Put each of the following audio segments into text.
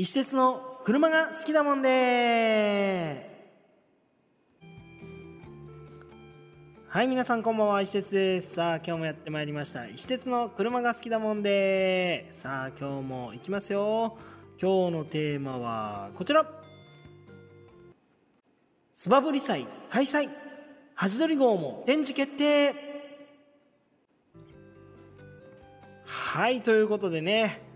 石鉄の車が好きだもんで。はい皆さんこんばんは石鉄です。さあ今日もやってまいりました。石鉄の車が好きだもんで。さあ今日も行きますよ。今日のテーマはこちら。スバブリ祭開催。ハジドリ号も展示決定。はいということでね。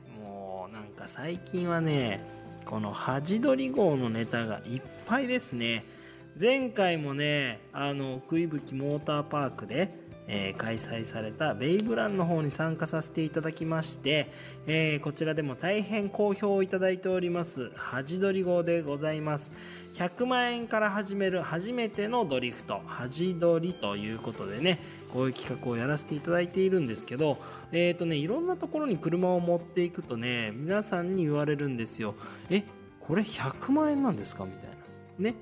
か最近はねこのハジドリ号のネタがいっぱいですね。前回もねあの奥伊吹モーターパークで、えー、開催されたベイブランの方に参加させていただきまして、えー、こちらでも大変好評をいただいております。ハジドリ号でございます。100万円から始める初めてのドリフト。ハジドリということでねこういう企画をやらせていただいているんですけどえっ、ー、とねいろんなところに車を持っていくとね皆さんに言われるんですよ。えこれ100万円なんですか？みたいな。ね。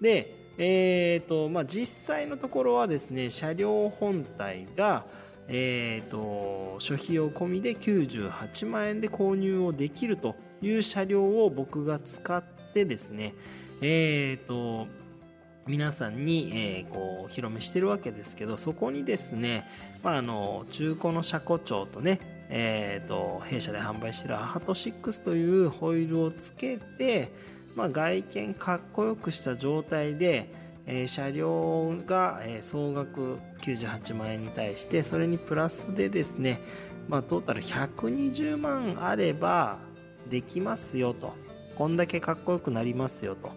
でえーとまあ、実際のところはですね車両本体が、えーと、諸費用込みで98万円で購入をできるという車両を僕が使ってですね、えーと、皆さんに、えー、こうお披露目してるわけですけどそこにですね、まあ、あの中古の車庫帳とねえーと、と弊社で販売しているアハト6というホイールをつけて、まあ、外見かっこよくした状態で、えー、車両が、えー、総額98万円に対してそれにプラスでですね、まあ、トータル120万あればできますよと。こんだけかっこよくなりますよと。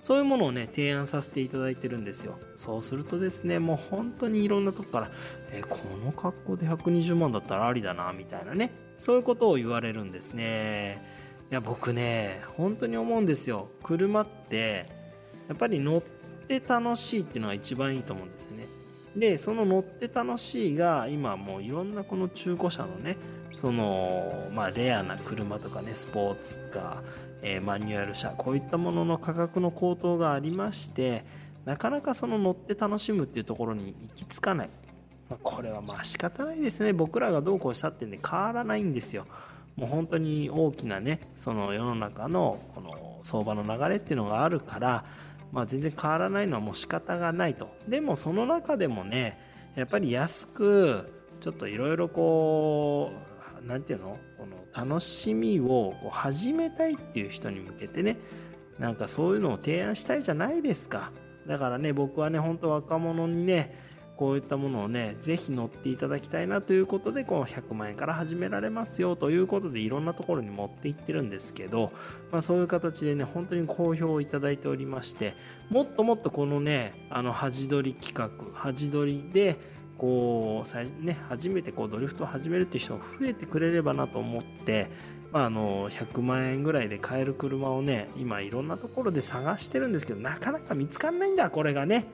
そういうものをね提案させていただいてるんですよ。そうするとですねもう本当にいろんなとこから、えー、この格好で120万だったらありだなみたいなね。そういうことを言われるんですね。いや僕ね本当に思うんですよ。車ってやっぱり乗って楽しいっていうのが一番いいと思うんですよね。でその乗って楽しいが今もういろんなこの中古車のねそのまあレアな車とかねスポーツカー、えー、マニュアル車こういったものの価格の高騰がありましてなかなかその乗って楽しむっていうところに行き着かない、まあ、これはまあ仕方ないですね。僕らがどうこうしたってんで変わらないんですよ。もう本当に大きなねその世の中のこの相場の流れっていうのがあるから、まあ、全然変わらないのはもう仕方がないと。でもその中でもねやっぱり安くちょっといろいろこう何て言うの？この楽しみをこう始めたいっていう人に向けてねなんかそういうのを提案したいじゃないですか。だからね僕はね本当若者にねこういったものをね、ぜひ乗っていただきたいなということで、この100万円から始められますよということで、いろんなところに持っていってるんですけど、まあそういう形でね、本当に好評をいただいておりまして、もっともっとこのね、あの、端取り企画、端取りで、こう、ね、初めてこうドリフトを始めるっていう人が増えてくれればなと思って、まあ、あの100万円ぐらいで買える車をね今いろんなところで探してるんですけどなかなか見つかんないんだこれがね。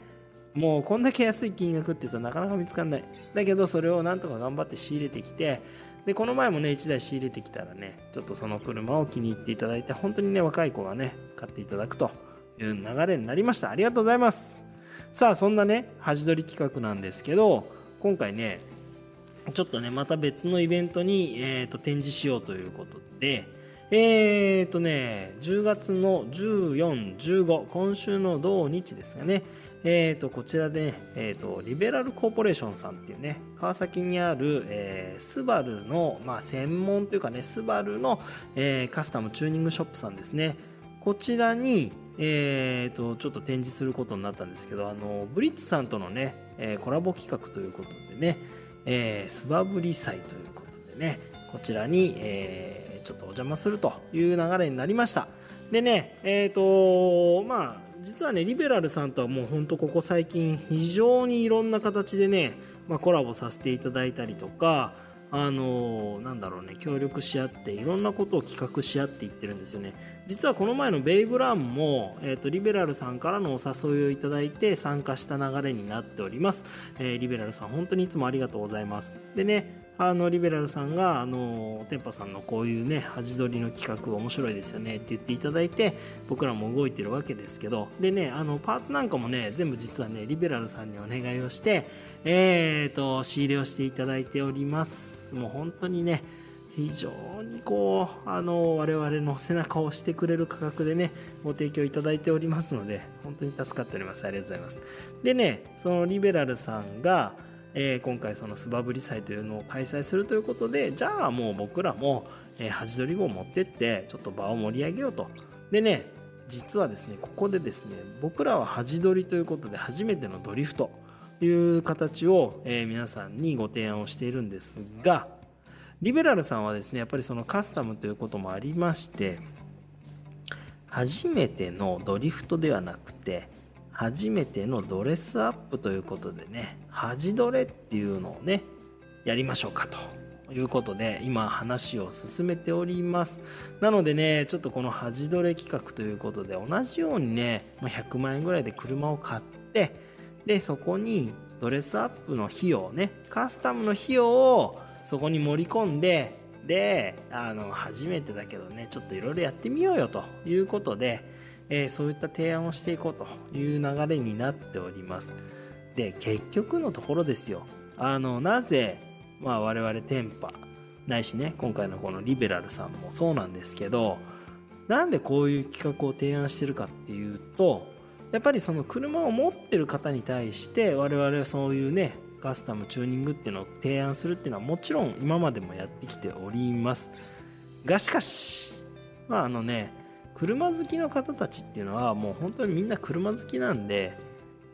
もうこんだけ安い金額っていうとなかなか見つかんない。だけどそれをなんとか頑張って仕入れてきて、で、この前もね、1台仕入れてきたらね、ちょっとその車を気に入っていただいて、本当にね、若い子がね、買っていただくという流れになりました。ありがとうございます。さあ、そんなね、端取り企画なんですけど、今回ね、ちょっとね、また別のイベントに、えーと、展示しようということで、えーとね、10月の14、15、今週の土日ですがね、えー、とこちらで、ね、えーと、リベラルコーポレーションさんっていうね川崎にある、えー、スバルの、まあ、専門というかねスバルの、えー、カスタムチューニングショップさんですね。こちらに、えーと、ちょっと展示することになったんですけどあのブリッツさんとのね、えー、コラボ企画ということでね、えー、スバブリ祭ということでねこちらに、えー、ちょっとお邪魔するという流れになりました。でねえっ、ー、とまあ実はねリベラルさんとはもうほんとここ最近非常にいろんな形でね、まあ、コラボさせていただいたりとかあのなんだろうね協力し合っていろんなことを企画し合っていってるんですよね。実はこの前のベイブランも、えーと、リベラルさんからのお誘いをいただいて参加した流れになっております、えー、リベラルさん本当にいつもありがとうございます。でねあのリベラルさんがあのテンパさんのこういうね端取りの企画面白いですよねって言っていただいて僕らも動いてるわけですけどでねあのパーツなんかもね全部実はねリベラルさんにお願いをしてえーと仕入れをしていただいております。もう本当にね非常にこうあの我々の背中を押してくれる価格でねご提供いただいておりますので本当に助かっております。ありがとうございます。でねそのリベラルさんが、えー、今回そのスバブリ祭というのを開催するということでじゃあもう僕らも、えー、端取り号を持ってってちょっと場を盛り上げようと。でね実はですねここでですね僕らは端取りということで初めてのドリフトいう形を、えー、皆さんにご提案をしているんですがリベラルさんはですねやっぱりそのカスタムということもありまして初めてのドリフトではなくて初めてのドレスアップということでね恥ドレっていうのをねやりましょうかということで今話を進めております。なのでねちょっとこの恥ドレ企画ということで同じようにね100万円ぐらいで車を買ってでそこにドレスアップの費用ねカスタムの費用をそこに盛り込んでであの初めてだけどねちょっといろいろやってみようよということで、えー、そういった提案をしていこうという流れになっております。で結局のところですよ。あのなぜ、まあ、我々テンパないしね今回のこのリベラルさんもそうなんですけどなんでこういう企画を提案してるかっていうとやっぱりその車を持ってる方に対して我々はそういうねカスタムチューニングっていうのを提案するっていうのはもちろん今までもやってきております。がしかしまああのね車好きの方たちっていうのはもう本当にみんな車好きなんで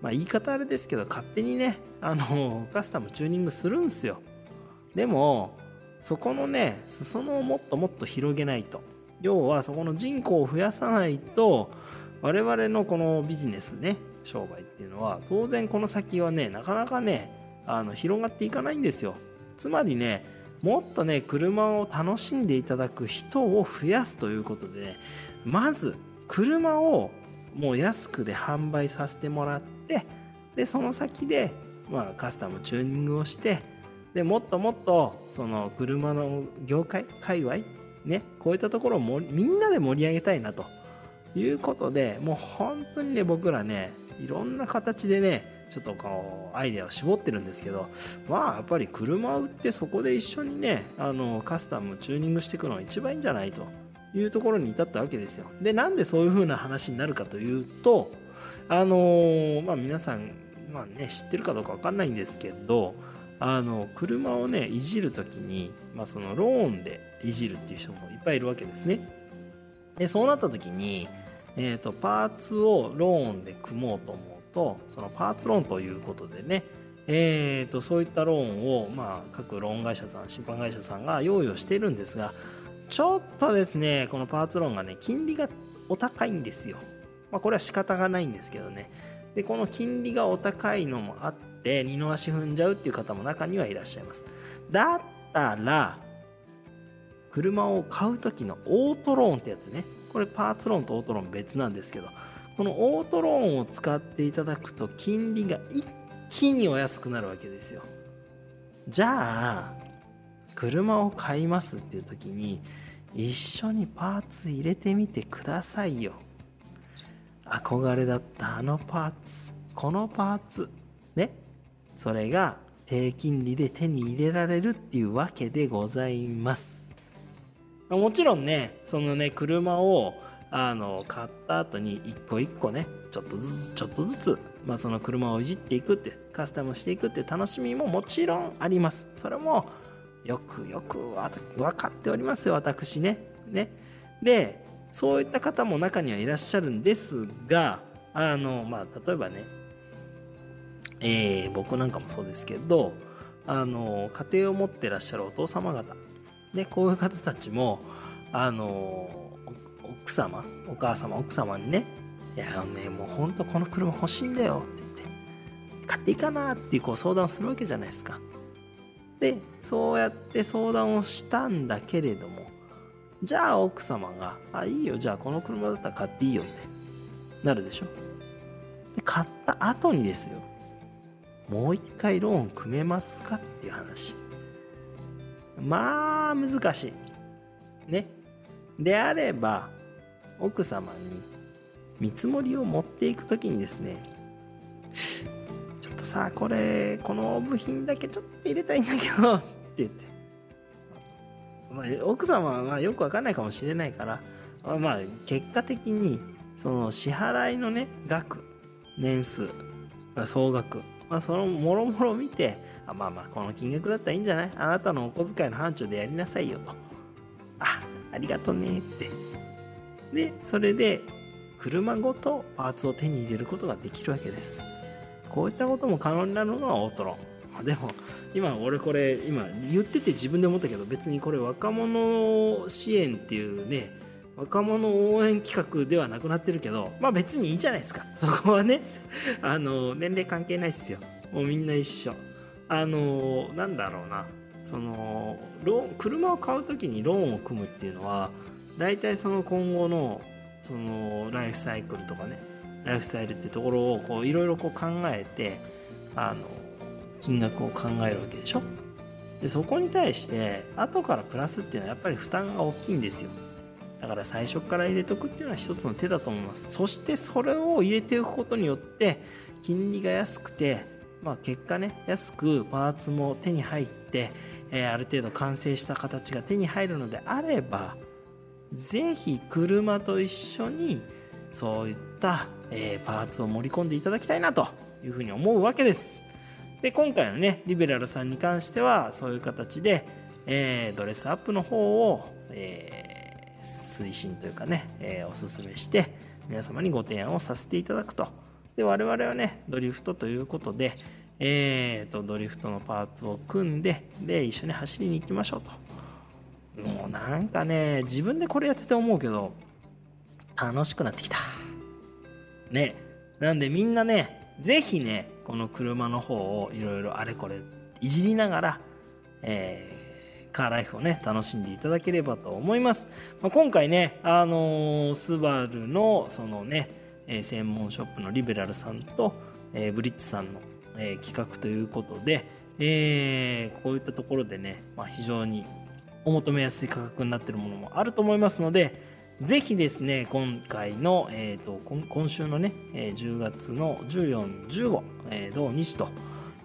まあ言い方あれですけど勝手にねあのカスタムチューニングするんですよ。でもそこのね裾野をもっともっと広げないと。要はそこの人口を増やさないと我々のこのビジネスね商売っていうのは当然この先はねなかなかねあの広がっていかないんですよ。つまりねもっとね車を楽しんでいただく人を増やすということでねまず車をもう安くで販売させてもらってでその先で、まあ、カスタムチューニングをしてでもっともっとその車の業界界隈ねこういったところをもみんなで盛り上げたいなということでもう本当にね僕らねいろんな形でねちょっとこうアイデアを絞ってるんですけどまあやっぱり車を売ってそこで一緒にねあのカスタムチューニングしていくのが一番いいんじゃないというところに至ったわけですよ。でなんでそういう風な話になるかというとあのまあ皆さんまあね知ってるかどうか分かんないんですけどあの車をねいじる時に、まあ、そのローンでいじるっていう人もいっぱいいるわけですね。でそうなった時に、えーと、パーツをローンで組もうと思うとそのパーツローンということでね。えーと、そういったローンを、まあ、各ローン会社さん審判会社さんが用意をしているんですがちょっとですねこのパーツローンがね金利がお高いんですよ、まあ、これは仕方がないんですけどね。でこの金利がお高いのもあって二の足踏んじゃうっていう方も中にはいらっしゃいます。だったら車を買う時のオートローンってやつね。これパーツローンとオートローン別なんですけどこのオートローンを使っていただくと金利が一気にお安くなるわけですよ。じゃあ車を買いますっていう時に一緒にパーツ入れてみてくださいよ。憧れだったあのパーツこのパーツね。それが低金利で手に入れられるっていうわけでございます。もちろんねそのね車をあの買った後に一個一個ねちょっとずつちょっとずつ、まあ、その車をいじっていくってカスタムしていくって楽しみももちろんあります。それもよくよく分かっておりますよ私ね。ね。でそういった方も中にはいらっしゃるんですがあのまあ例えばねえー、僕なんかもそうですけどあの家庭を持ってらっしゃるお父様方ねこういう方たちもあの奥様お母様奥様にね「いやねもうほんとこの車欲しいんだよ」って言って「買っていいかな」っていうこう相談をするわけじゃないですか。でそうやって相談をしたんだけれどもじゃあ奥様が「あいいよじゃあこの車だったら買っていいよ」ってなるでしょ。で買った後にですよもう一回ローン組めますかっていう話。まあ難しい。ね。であれば奥様に見積もりを持っていく時にですねちょっとさこれこの部品だけちょっと入れたいんだけど って言って。まあ、奥様はよくわかんないかもしれないからまあ結果的にその支払いのね額年数総額、まあ、そのもろもろ見てあまあまあこの金額だったらいいんじゃない？あなたのお小遣いの範疇でやりなさいよと。あありがとねって。でそれで車ごとパーツを手に入れることができるわけです。こういったことも可能になるのがオートロ。でも今俺これ今言ってて自分で思ったけど別にこれ若者支援っていうね若者応援企画ではなくなってるけどまあ別にいいじゃないですか。そこはねあの年齢関係ないっすよ。もうみんな一緒。あのなんだろうな。そのロ車を買う時にローンを組むっていうのは大体その今後のそのライフサイクルとかねライフスタイルってところをこういろいろこう考えてあの金額を考えるわけでしょ？でそこに対して後からプラスっていうのはやっぱり負担が大きいんですよ。だから最初から入れとくっていうのは一つの手だと思います。そしてそれを入れておくことによって金利が安くて、まあ、結果ね安くパーツも手に入って、えー、ある程度完成した形が手に入るのであればぜひ車と一緒にそういった、えー、パーツを盛り込んでいただきたいなというふうに思うわけです。で今回のねリベラルさんに関してはそういう形で、えー、ドレスアップの方を、えー、推進というかね、え、おすすめして皆様にご提案をさせていただくと。で我々はねドリフトということで、えーと、ドリフトのパーツを組んでで一緒に走りに行きましょうと。もうなんかね自分でこれやってて思うけど楽しくなってきた。ね。なんでみんなね是非ねこの車の方をいろいろあれこれいじりながら、えー、カーライフをね楽しんでいただければと思います、まあ、今回ねあのー、スバルのそのね、え、専門ショップのリベラルさんと、えー、ブリッツさんの、え企画ということで、えこういったところでね、まあ、非常にお求めやすい価格になっているものもあると思いますので、ぜひですね、今回の、えーと、今週のね、え、10月の14、15、えー、同日と、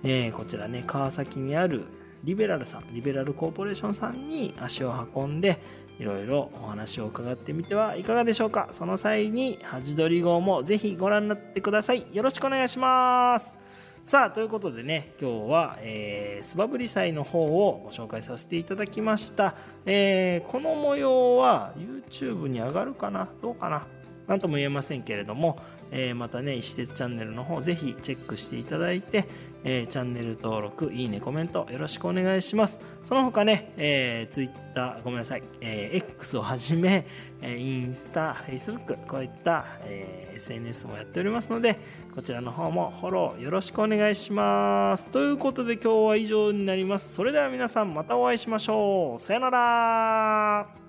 えー、こちらね、川崎にあるリベラルさん、リベラルコーポレーションさんに足を運んで、いろいろお話を伺ってみてはいかがでしょうか。その際に、ハジドリ号もぜひご覧になってください。よろしくお願いします。さあということでね今日は、えー、スバブリ祭の方をご紹介させていただきました、えー、この模様は YouTube に上がるかな？どうかな？何とも言えませんけれども、えー、またね石鉄チャンネルの方ぜひチェックしていただいて、えー、チャンネル登録いいねコメントよろしくお願いします。その他ね、えー、Twitter ごめんなさい、えー、X をはじめ、え、インスタ Facebook こういった、えー、SNS もやっておりますのでこちらの方もフォローよろしくお願いします。ということで今日は以上になります。それでは皆さんまたお会いしましょう。さよなら。